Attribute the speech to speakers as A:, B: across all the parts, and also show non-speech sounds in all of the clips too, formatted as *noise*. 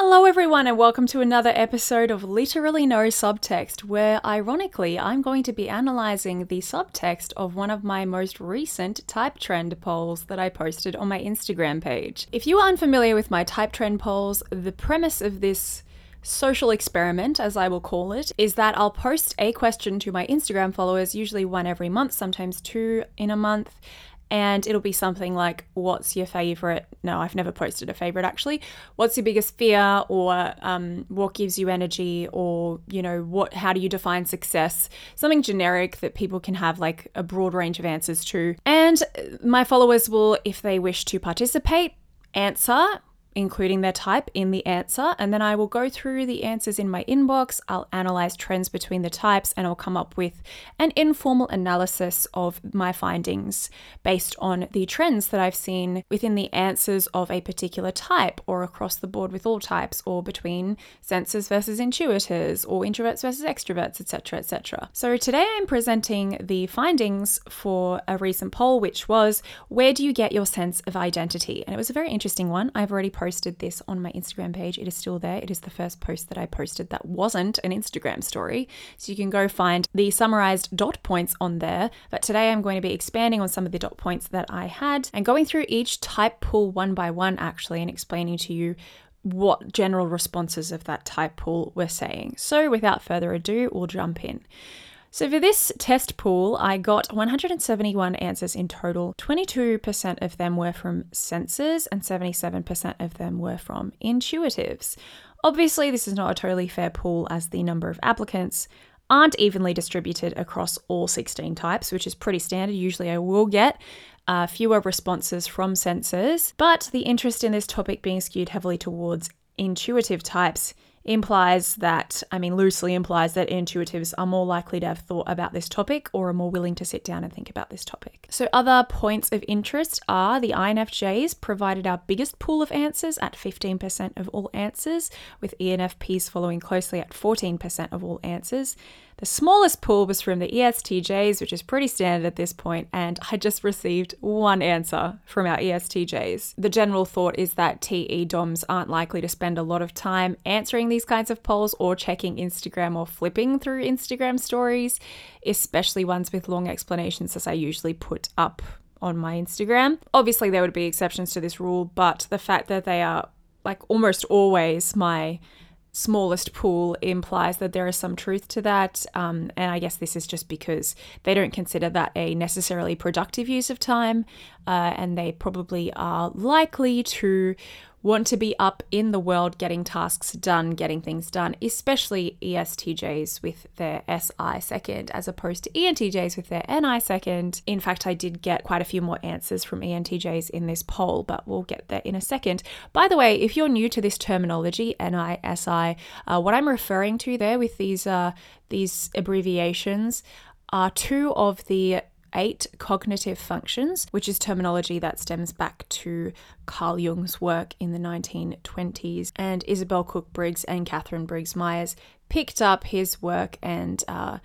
A: Hello, everyone, and welcome to another episode of Literally No Subtext, where ironically I'm going to be analysing the subtext of one of my most recent type trend polls that I posted on my Instagram page. If you are unfamiliar with my type trend polls, the premise of this social experiment, as I will call it, is that I'll post a question to my Instagram followers, usually one every month, sometimes two in a month and it'll be something like what's your favorite no i've never posted a favorite actually. What's your biggest fear or um, what gives you energy or you know what how do you define success? Something generic that people can have like a broad range of answers to. And my followers will if they wish to participate answer including their type in the answer, and then I will go through the answers in my inbox. I'll analyze trends between the types and I'll come up with an informal analysis of my findings based on the trends that I've seen within the answers of a particular type, or across the board with all types, or between sensors versus intuitors, or introverts versus extroverts, etc. etc. So today I'm presenting the findings for a recent poll, which was Where do you get your sense of identity? And it was a very interesting one. I've already posted posted this on my Instagram page. It is still there. It is the first post that I posted that wasn't an Instagram story. So you can go find the summarized dot points on there. But today I'm going to be expanding on some of the dot points that I had and going through each type pool one by one actually and explaining to you what general responses of that type pool were saying. So without further ado, we'll jump in. So for this test pool, I got 171 answers in total. 22% of them were from sensors and 77% of them were from intuitives. Obviously, this is not a totally fair pool as the number of applicants aren't evenly distributed across all 16 types, which is pretty standard. Usually, I will get uh, fewer responses from sensors, but the interest in this topic being skewed heavily towards intuitive types implies that, I mean, loosely implies that intuitives are more likely to have thought about this topic or are more willing to sit down and think about this topic. So, other points of interest are the INFJs provided our biggest pool of answers at 15% of all answers, with ENFPs following closely at 14% of all answers. The smallest pool was from the ESTJs, which is pretty standard at this point, and I just received one answer from our ESTJs. The general thought is that TE DOMs aren't likely to spend a lot of time answering these kinds of polls or checking Instagram or flipping through Instagram stories, especially ones with long explanations, as I usually put up on my Instagram. Obviously, there would be exceptions to this rule, but the fact that they are like almost always my smallest pool implies that there is some truth to that. Um, and I guess this is just because they don't consider that a necessarily productive use of time, uh, and they probably are likely to want to be up in the world getting tasks done, getting things done, especially ESTJs with their SI second as opposed to ENTJs with their NI second. In fact, I did get quite a few more answers from ENTJs in this poll, but we'll get there in a second. By the way, if you're new to this terminology, NI, SI, uh, what I'm referring to there with these uh, these abbreviations are two of the eight cognitive functions, which is terminology that stems back to Carl Jung's work in the 1920s. And Isabel Cook Briggs and Catherine Briggs Myers picked up his work and uh,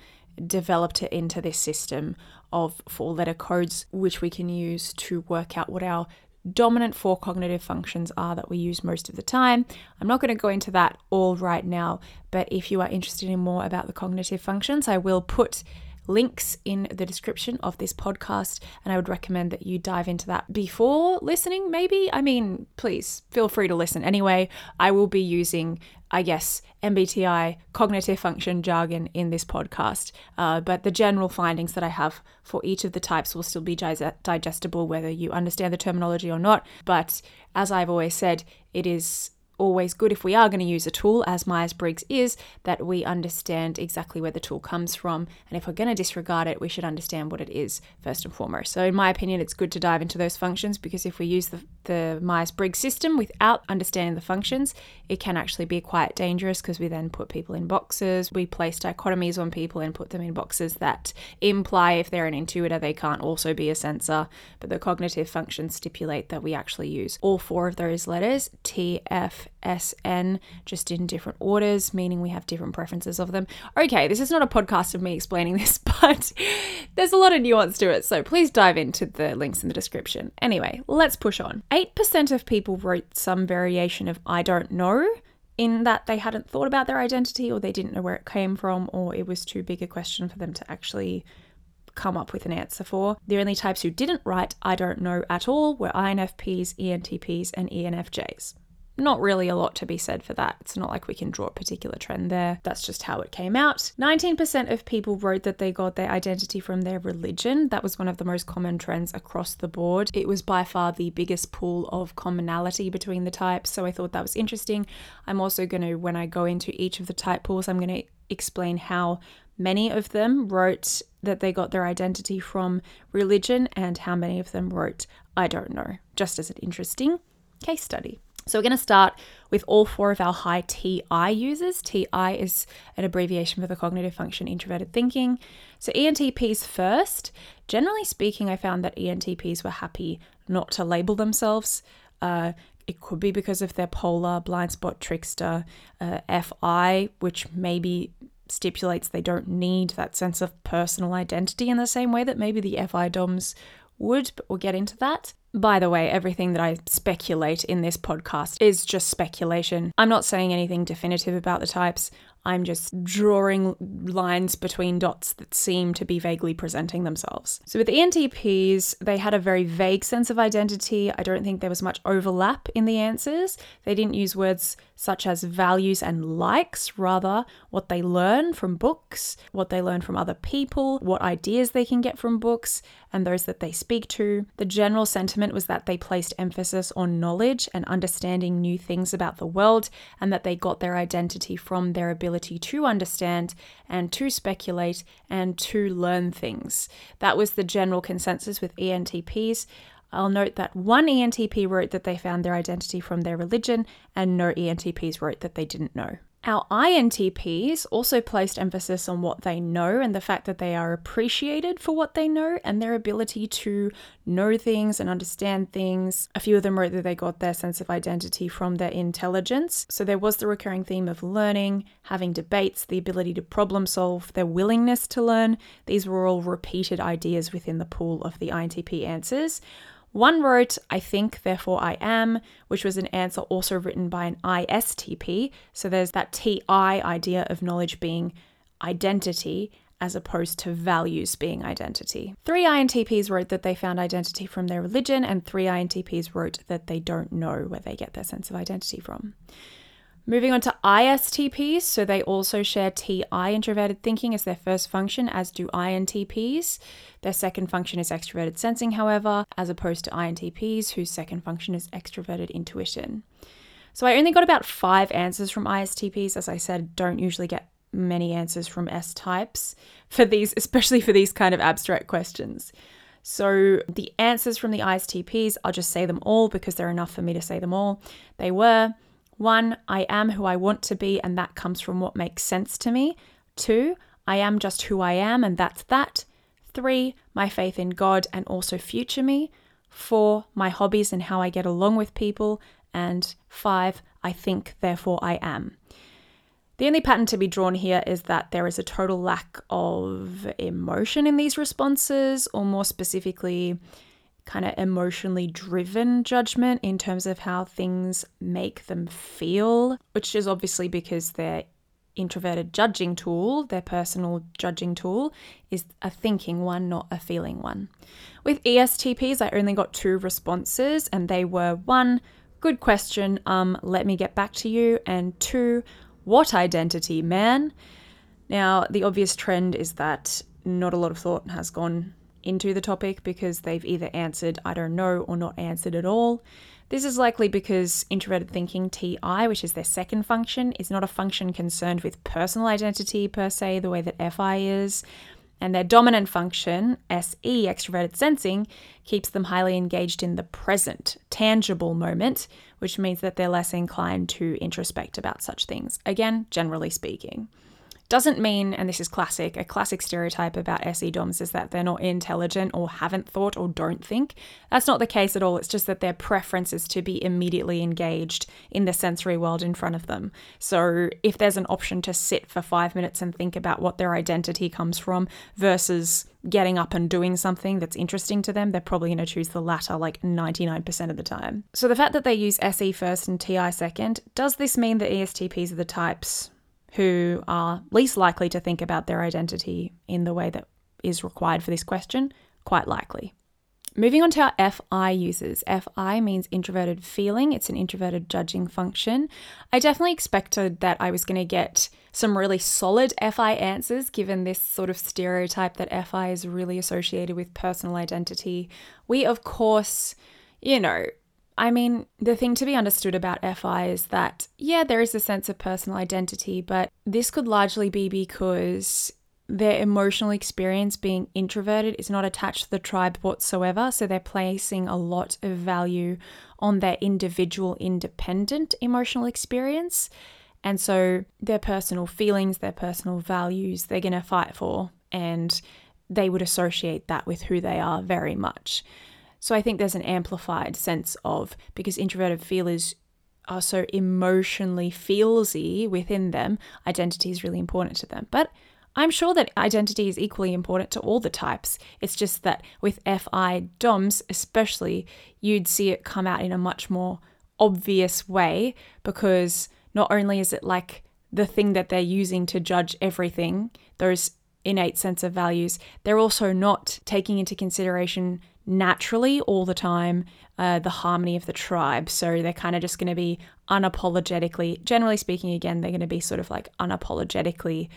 A: developed it into this system of four letter codes, which we can use to work out what our dominant four cognitive functions are that we use most of the time. I'm not going to go into that all right now, but if you are interested in more about the cognitive functions, I will put links in the description of this podcast, and I would recommend that you dive into that before listening, maybe. I mean, please feel free to listen anyway. I will be using, I guess, MBTI cognitive function jargon in this podcast, uh, but the general findings that I have for each of the types will still be digestible whether you understand the terminology or not. But as I've always said, it is always good if we are going to use a tool, as Myers Briggs is, that we understand exactly where the tool comes from. And if we're going to disregard it, we should understand what it is first and foremost. So, in my opinion, it's good to dive into those functions because if we use the, the Myers Briggs system without understanding the functions, it can actually be quite dangerous because we then put people in boxes. We place dichotomies on people and put them in boxes that imply if they're an intuitor, they can't also be a sensor. But the cognitive functions stipulate that we actually use all four of those letters T, F, S, N, just in different orders, meaning we have different preferences of them. Okay, this is not a podcast of me explaining *laughs* this, but there's a lot of nuance to it, so please dive into the links in the description. Anyway, let's push on. 8% of people wrote some variation of I don't know. in that they hadn't thought about their identity or they didn't know where it came from or it was too big a question for them to actually come up with an answer for. The only types who didn't write I don't know at all were INFPs, ENTPs, and ENFJs not really a lot to be said for that. It's not like we can draw a particular trend there. That's just how it came out. 19% of people wrote that they got their identity from their religion. That was one of the most common trends across the board. It was by far the biggest pool of commonality between the types, so I thought that was interesting. I'm also going to, when I go into each of the type pools, I'm going to explain how many of them wrote that they got their identity from religion and how many of them wrote, I don't know, just as an interesting case study. So we're going to start with all four of our high TI users. TI is an abbreviation for the cognitive function introverted thinking. So ENTPs first. Generally speaking, I found that ENTPs were happy not to label themselves. Uh, it could be because of their polar, blind spot, trickster, uh, FI, which maybe stipulates they don't need that sense of personal identity in the same way that maybe the FI DOMs would, but we'll get into that. By the way, everything that I speculate in this podcast is just speculation. I'm not saying anything definitive about the types. I'm just drawing lines between dots that seem to be vaguely presenting themselves. So, with ENTPs, they had a very vague sense of identity. I don't think there was much overlap in the answers. They didn't use words such as values and likes, rather, what they learn from books, what they learn from other people, what ideas they can get from books, and those that they speak to. The general sentiment was that they placed emphasis on knowledge and understanding new things about the world, and that they got their identity from their ability to understand and to speculate and to learn things. That was the general consensus with ENTPs. I'll note that one ENTP wrote that they found their identity from their religion, and no ENTPs wrote that they didn't know. Our INTPs also placed emphasis on what they know and the fact that they are appreciated for what they know and their ability to know things and understand things. A few of them wrote that they got their sense of identity from their intelligence. So there was the recurring theme of learning, having debates, the ability to problem solve, their willingness to learn. These were all repeated ideas within the pool of the INTP answers. One wrote, I think, therefore I am, which was an answer also written by an ISTP. So there's that TI idea of knowledge being identity as opposed to values being identity. Three INTPs wrote that they found identity from their religion, and three INTPs wrote that they don't know where they get their sense of identity from. Moving on to ISTPs, so they also share TI introverted thinking as their first function, as do INTPs. Their second function is extroverted sensing, however, as opposed to INTPs, whose second function is extroverted intuition. So I only got about five answers from ISTPs. As I said, don't usually get many answers from S types *laughs* for these, especially for these kind of abstract questions. So the answers from the ISTPs, I'll just say them all because they're enough for me to say them all. They were one, I am who I want to be, and that comes from what makes sense to me. Two, I am just who I am, and that's that. Three, my faith in God and also future me. Four, my hobbies and how I get along with people. And five, I think, therefore I am. The only pattern to be drawn here is that there is a total lack of emotion in these responses, or more specifically, kind of emotionally driven judgment in terms of how things make them feel, which is obviously because their introverted judging tool, their personal judging tool, is a thinking one, not a feeling one. With ESTPs, I only got two responses, and they were one, good question, um, let me get back to you, and two, what identity, man? Now, the obvious trend is that not a lot of thought has gone into the topic because they've either answered I don't know or not answered at all. This is likely because introverted thinking, TI, which is their second function, is not a function concerned with personal identity per se, the way that FI is. And their dominant function, SE, extroverted sensing, keeps them highly engaged in the present, tangible moment, which means that they're less inclined to introspect about such things. Again, generally speaking. Doesn't mean, and this is classic, a classic stereotype about SE DOMs is that they're not intelligent or haven't thought or don't think. That's not the case at all. It's just that their preference is to be immediately engaged in the sensory world in front of them. So if there's an option to sit for five minutes and think about what their identity comes from versus getting up and doing something that's interesting to them, they're probably going to choose the latter like 99% of the time. So the fact that they use SE first and TI second, does this mean that ESTPs are the types who are least likely to think about their identity in the way that is required for this question? Quite likely. Moving on to our FI users. FI means introverted feeling, it's an introverted judging function. I definitely expected that I was going to get some really solid FI answers given this sort of stereotype that FI is really associated with personal identity. We, of course, you know, I mean, the thing to be understood about FI is that, yeah, there is a sense of personal identity, but this could largely be because their emotional experience being introverted is not attached to the tribe whatsoever. So they're placing a lot of value on their individual, independent emotional experience. And so their personal feelings, their personal values, they're going to fight for. And they would associate that with who they are very much. So I think there's an amplified sense of because introverted feelers are so emotionally feelsy within them, identity is really important to them. But I'm sure that identity is equally important to all the types. It's just that with FI DOMs, especially, you'd see it come out in a much more obvious way because not only is it like the thing that they're using to judge everything, those innate sense of values, they're also not taking into consideration naturally all the time uh, the harmony of the tribe. So they're kind of just going to be unapologetically, generally speaking, again, they're going to be sort of like unapologetically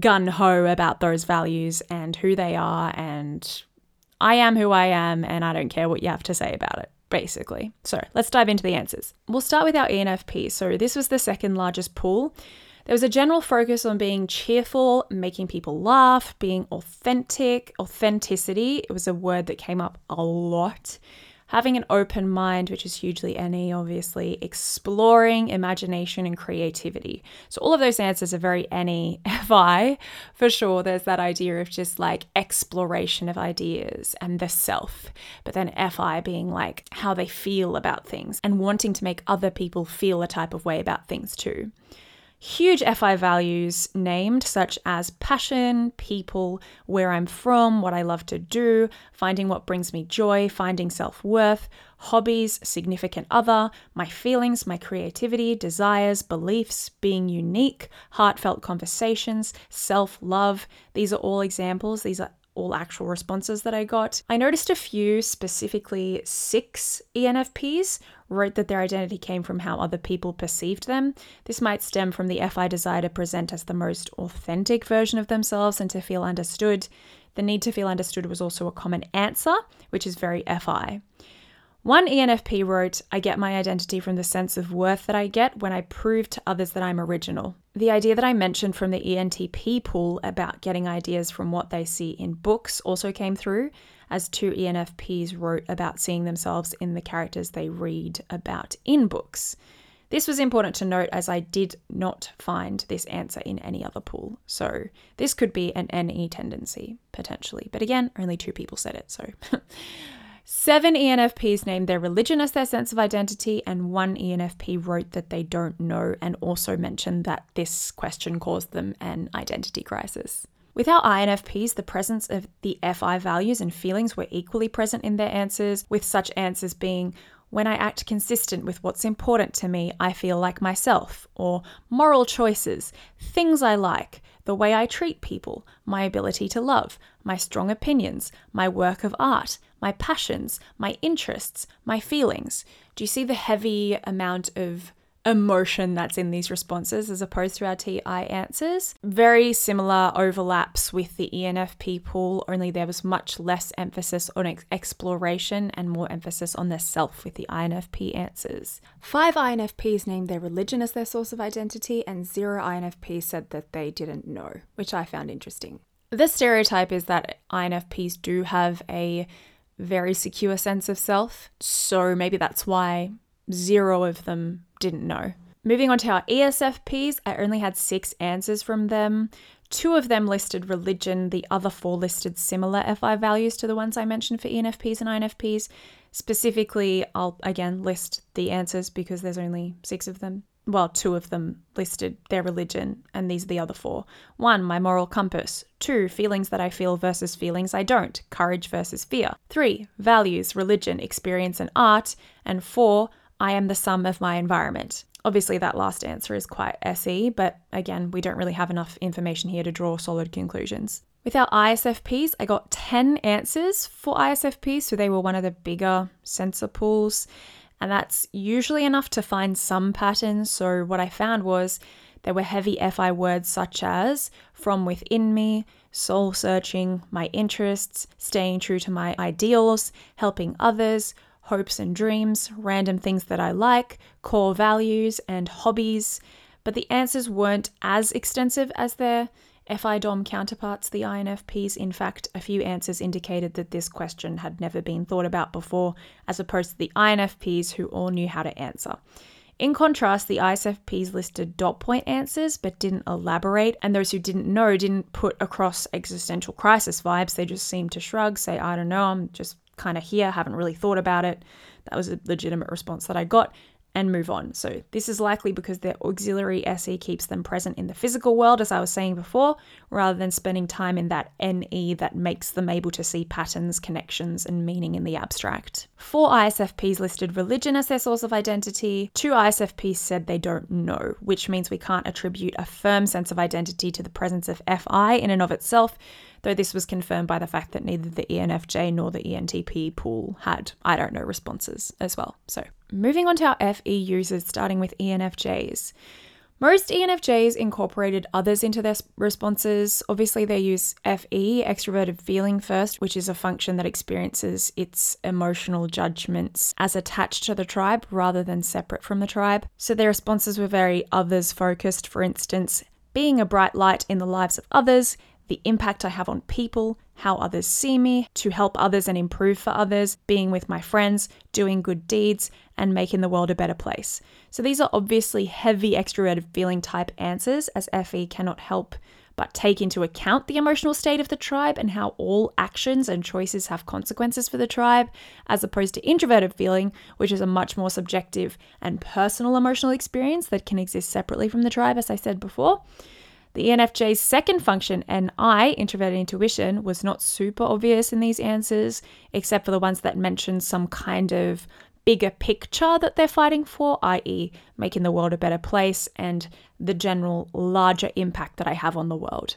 A: gun ho about those values and who they are. And I am who I am, and I don't care what you have to say about it, basically. So let's dive into the answers. We'll start with our ENFP. So this was the second largest pool. There was a general focus on being cheerful, making people laugh, being authentic. Authenticity, it was a word that came up a lot having an open mind, which is hugely NE, obviously, exploring imagination and creativity. So, all of those answers are very NE FI for sure. There's that idea of just like exploration of ideas and the self, but then FI being like how they feel about things and wanting to make other people feel a type of way about things too huge FI values named, such as passion, people, where I'm from, what I love to do, finding what brings me joy, finding self worth, hobbies, significant other, my feelings, my creativity, desires, beliefs, being unique, heartfelt conversations, self love. These are all examples. These are all actual responses that I got. I noticed a few, specifically six ENFPs, wrote that their identity came from how other people perceived them. This might stem from the FI desire to present as the most authentic version of themselves and to feel understood. The need to feel understood was also a common answer, which is very FI. One ENFP wrote, I get my identity from the sense of worth that I get when I prove to others that I'm original. The idea that I mentioned from the ENTP pool about getting ideas from what they see in books also came through, as two ENFPs wrote about seeing themselves in the characters they read about in books. This was important to note as I did not find this answer in any other pool. So this could be an NE tendency, potentially. But again, only two people said it, so. *laughs* Seven ENFPs named their religion as their sense of identity, and one ENFP wrote that they don't know and also mentioned that this question caused them an identity crisis. With our INFPs, the presence of the FI values and feelings were equally present in their answers, with such answers being when I act consistent with what's important to me, I feel like myself, or moral choices, things I like, the way I treat people, my ability to love, my strong opinions, my work of art, my passions, my interests, my feelings. Do you see the heavy amount of emotion that's in these responses as opposed to our TI answers. Very similar overlaps with the ENFP pool, only there was much less emphasis on ex- exploration and more emphasis on the self with the INFP answers. Five INFPs named their religion as their source of identity, and zero INFPs said that they didn't know, which I found interesting. The stereotype is that INFPs do have a very secure sense of self. So maybe that's why zero of them didn't know. Moving on to our ESFPs, I only had six answers from them. Two of them listed religion, the other four listed similar FI values to the ones I mentioned for ENFPs and INFPs. Specifically, I'll again list the answers because there's only six of them. Well, two of them listed their religion, and these are the other four. One, my moral compass. Two, feelings that I feel versus feelings I don't. Courage versus fear. Three, values, religion, experience, and art. And four, I am the sum of my environment. Obviously, that last answer is quite SE, but again, we don't really have enough information here to draw solid conclusions. With our ISFPs, I got 10 answers for ISFPs, so they were one of the bigger sensor pools, and that's usually enough to find some patterns. So, what I found was there were heavy FI words such as from within me, soul searching, my interests, staying true to my ideals, helping others, hopes and dreams, random things that I like, core values, and hobbies. But the answers weren't as extensive as their FIDOM counterparts, the INFPs. In fact, a few answers indicated that this question had never been thought about before, as opposed to the INFPs who all knew how to answer. In contrast, the ISFPs listed dot point answers but didn't elaborate, and those who didn't know didn't put across existential crisis vibes. They just seemed to shrug, say, I don't know, I'm just kind of here, haven't really thought about it. That was a legitimate response that I got and move on. So, this is likely because their auxiliary SE keeps them present in the physical world, as I was saying before, rather than spending time in that NE that makes them able to see patterns, connections, and meaning in the abstract. Four ISFPs listed religion as their source of identity. Two ISFPs said they don't know, which means we can't attribute a firm sense of identity to the presence of FI in and of itself though this was confirmed by the fact that neither the ENFJ nor the ENTP pool had I don't know responses as well. So, moving on to our FE users, starting with ENFJs. Most ENFJs incorporated others into their responses. Obviously, they use FE, extroverted feeling first, which is a function that experiences its emotional judgments as attached to the tribe rather than separate from the tribe. So their responses were very others focused. For instance, being a bright light in the lives of others, the impact I have on people, how others see me, to help others and improve for others, being with my friends, doing good deeds, and making the world a better place. So these are obviously heavy extroverted feeling type answers, as FE cannot help but take into account the emotional state of the tribe and how all actions and choices have consequences for the tribe, as opposed to introverted feeling, which is a much more subjective and personal emotional experience that can exist separately from the tribe, as I said before. The ENFJ's second function, NI, introverted intuition, was not super obvious in these answers, except for the ones that mentioned some kind of bigger picture that they're fighting for, i.e., making the world a better place and the general larger impact that I have on the world.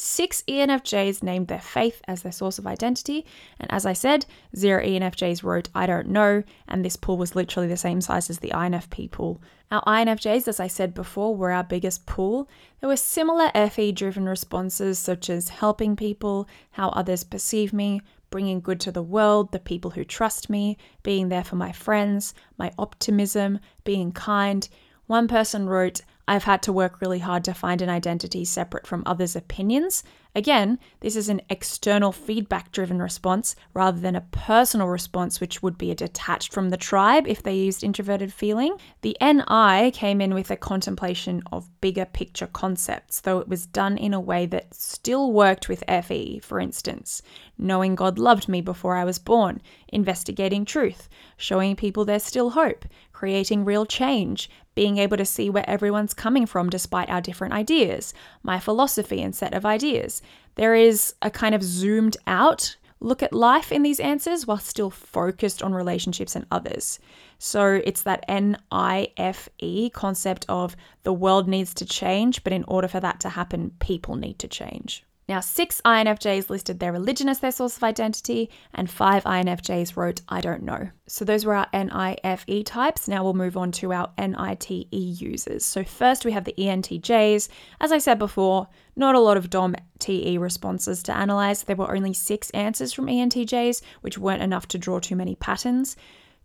A: Six ENFJs named their faith as their source of identity, and as I said, zero ENFJs wrote I don't know, and this pool was literally the same size as the INFP pool. Our INFJs, as I said before, were our biggest pool. There were similar FE driven responses such as helping people, how others perceive me, bringing good to the world, the people who trust me, being there for my friends, my optimism, being kind. One person wrote, I've had to work really hard to find an identity separate from others' opinions. Again, this is an external feedback driven response rather than a personal response, which would be detached from the tribe if they used introverted feeling. The NI came in with a contemplation of bigger picture concepts, though it was done in a way that still worked with FE, for instance, knowing God loved me before I was born, investigating truth, showing people there's still hope, creating real change, being able to see where everyone's coming from despite our different ideas, my philosophy and set of ideas. There is a kind of zoomed out look at life in these answers while still focused on relationships and others. So it's that NIFE concept of the world needs to change, but in order for that to happen, people need to change. Now, six INFJs listed their religion as their source of identity, and five INFJs wrote, I don't know. So, those were our NIFE types. Now, we'll move on to our NITE users. So, first we have the ENTJs. As I said before, not a lot of DOM TE responses to analyze. There were only six answers from ENTJs, which weren't enough to draw too many patterns.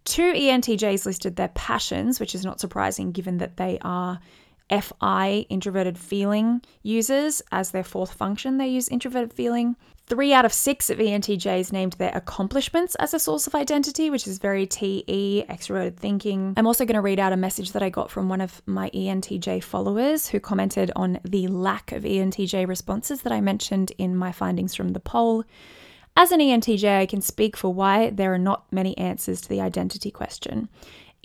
A: Two ENTJs listed their passions, which is not surprising given that they are FI, introverted feeling users, as their fourth function. They use introverted feeling. Three out of six of ENTJs named their accomplishments as a source of identity, which is very TE, extroverted thinking. I'm also going to read out a message that I got from one of my ENTJ followers who commented on the lack of ENTJ responses that I mentioned in my findings from the poll. As an ENTJ, I can speak for why there are not many answers to the identity question.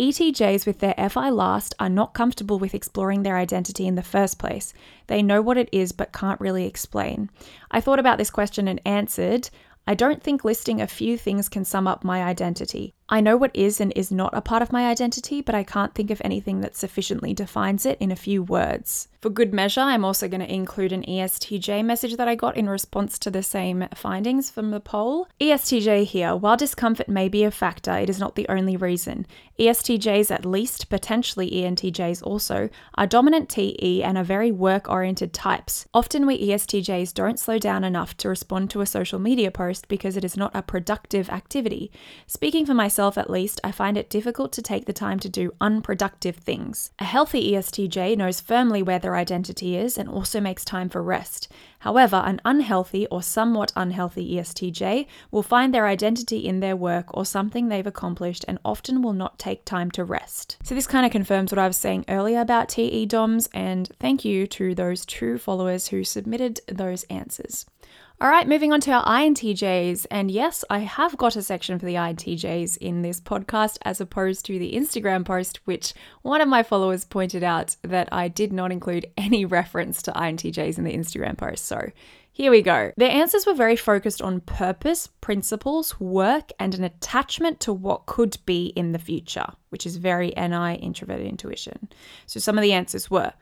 A: ETJs with their FI last are not comfortable with exploring their identity in the first place. They know what it is but can't really explain. I thought about this question and answered I don't think listing a few things can sum up my identity. I know what is and is not a part of my identity, but I can't think of anything that sufficiently defines it in a few words. For good measure, I'm also going to include an ESTJ message that I got in response to the same findings from the poll. ESTJ here, while discomfort may be a factor, it is not the only reason. ESTJs, at least, potentially ENTJs also, are dominant TE and are very work oriented types. Often we ESTJs don't slow down enough to respond to a social media post because it is not a productive activity. Speaking for myself, myself at least, I find it difficult to take the time to do unproductive things. A healthy ESTJ knows firmly where their identity is and also makes time for rest. However, an unhealthy or somewhat unhealthy ESTJ will find their identity in their work or something they've accomplished and often will not take time to rest. So, this kind of confirms what I was saying earlier about TE DOMs, and thank you to those two followers who submitted those answers. All right, moving on to our INTJs. And yes, I have got a section for the INTJs in this podcast as opposed to the Instagram post, which one of my followers pointed out that I did not include *laughs* any reference to INTJs in the Instagram post. So here we go. Their answers were very focused on purpose, principles, work, and an attachment to what could be in the future, which is very NI introverted intuition. So some of the answers were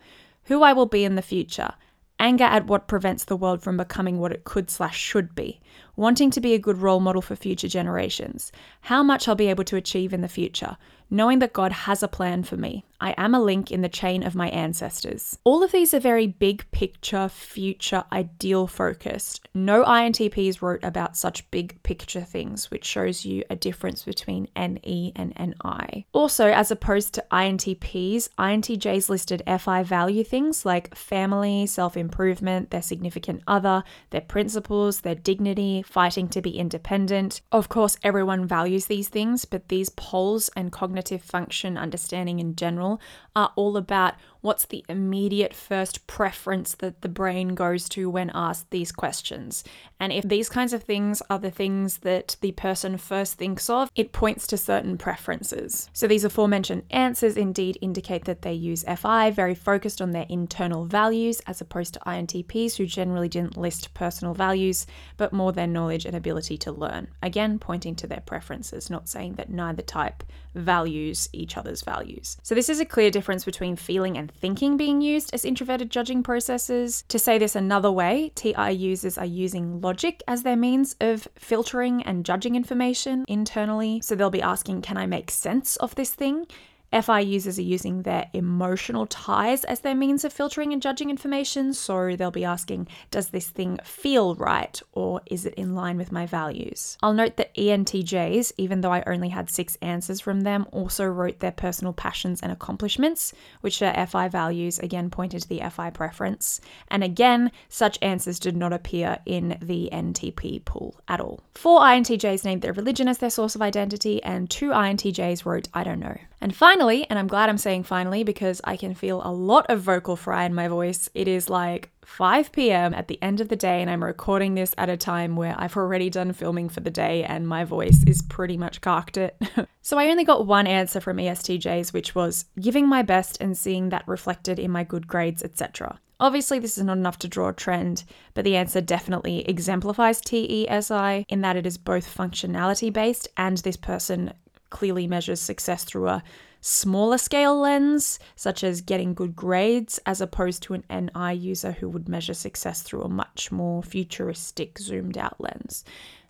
A: who I will be in the future anger at what prevents the world from becoming what it could slash should be, wanting to be a good role model for future generations, how much I'll be able to achieve in the future, knowing that God has a plan for me. I am a link in the chain of my ancestors. All of these are very big picture, future, ideal focused. No INTPs wrote about such big picture things, which shows you a difference between NE and NI. Also, as opposed to INTPs, INTJs listed FI value things like family, self improvement, their significant other, their principles, their dignity, fighting to be independent. Of course, everyone values these things, but these polls and cognitive function understanding in general are all about what's the immediate first preference that the brain goes to when asked these questions. And if these kinds of things are the things that the person first thinks of, it points to certain preferences. So these aforementioned answers indeed indicate that they use FI, very focused on their internal values, as opposed to INTPs, who generally didn't list personal values, but more their knowledge and ability to learn. Again, pointing to their preferences, not saying that neither type values each other's values. So this is a clear difference between feeling and thinking being used as introverted judging processes. To say this another way, TI users are using logic as their means of filtering and judging information internally. So they'll be asking, can I make sense of this thing? FI users are using their emotional ties as their means of filtering and judging information. So they'll be asking, does this thing feel right or is it in line with my values? I'll note that ENTJs, even though I only had six answers from them, also wrote their personal passions and accomplishments, which are FI values, again pointed to the FI preference. And again, such answers did not appear in the NTP pool at all. Four INTJs named their religion as their source of identity, and two INTJs wrote, I don't know. And finally, and I'm glad I'm saying finally because I can feel a lot of vocal fry in my voice, it is like 5 p.m. at the end of the day, and I'm recording this at a time where I've already done filming for the day and my voice is pretty much cocked it. *laughs* so I only got one answer from ESTJs, which was giving my best and seeing that reflected in my good grades, etc. Obviously, this is not enough to draw a trend, but the answer definitely exemplifies TESI in that it is both functionality based and this person clearly measures success through a smaller scale lens, such as getting good grades, as opposed to an NI user who would measure success through a much more futuristic, zoomed out lens.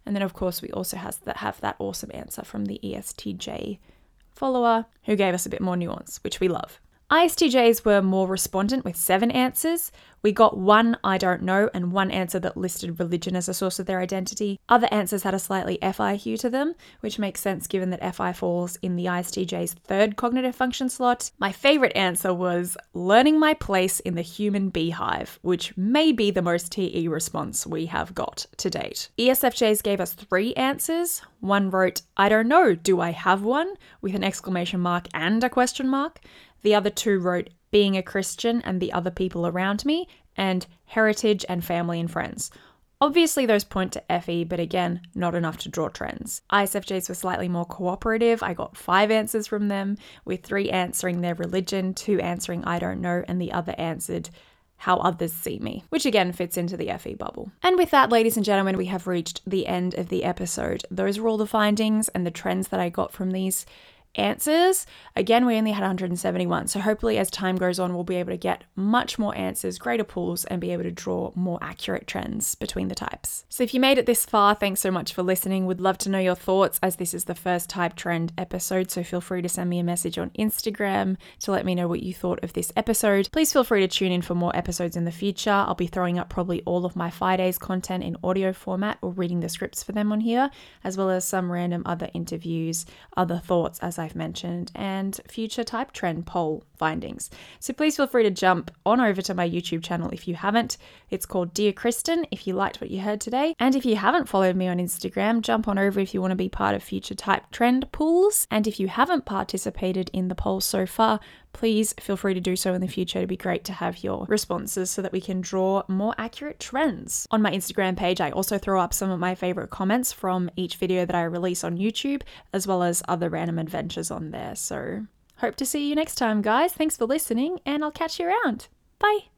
A: And then, of course, we also has that, have that awesome answer from the ESTJ follower who gave us a bit more nuance, which we love. ISTJs were more respondent with seven answers. We got one I don't know and one answer that listed religion as a source of their identity. Other answers had a slightly FI hue to them, which makes sense given that FI falls in the ISTJ's third cognitive function slot. My favourite answer was learning my place in the human beehive, which may be the most TE response we have got to date. ESFJs gave us three answers. One wrote, I don't know, do I have one? with an exclamation mark and a question mark. The other two wrote being a Christian and the other people around me, and heritage and family and friends. Obviously, those point to FE, but again, not enough to draw trends. ISFJs were slightly more cooperative. I got five answers from them, with three answering their religion, two answering I don't know, and the other answered how others see me, which again fits into the FE bubble. And with that, ladies and gentlemen, we have reached the end of the episode. Those were all the findings and the trends that I got from these answers. Again, we only had 171. So hopefully, as time goes on, we'll be able to get much more answers, greater pools, and be able to draw more accurate trends between the types. So if you made it this far, thanks so much for listening. Would love to know your thoughts as this is the first type trend episode. So feel free to send me a message on Instagram to let me know what you thought of this episode. Please feel free to tune in for more episodes in the future. I'll be throwing up probably all of my Fridays content in audio format or reading the scripts for them on here, as well as some random other interviews, other thoughts as I I've mentioned, and future type trend poll findings. So please feel free to jump on over to my YouTube channel if you haven't. It's called Dear Kristin if you liked what you heard today. And if you haven't followed me on Instagram, jump on over if you want to be part of future type trend pools. And if you haven't participated in the poll so far, please feel free to do so in the future. It'd be great to have your responses so that we can draw more accurate trends. On my Instagram page, I also throw up some of my favorite comments from each video that I release on YouTube, as well as other random adventures on there. So, hope to see you next time, guys. Thanks for listening, and I'll catch you around. Bye.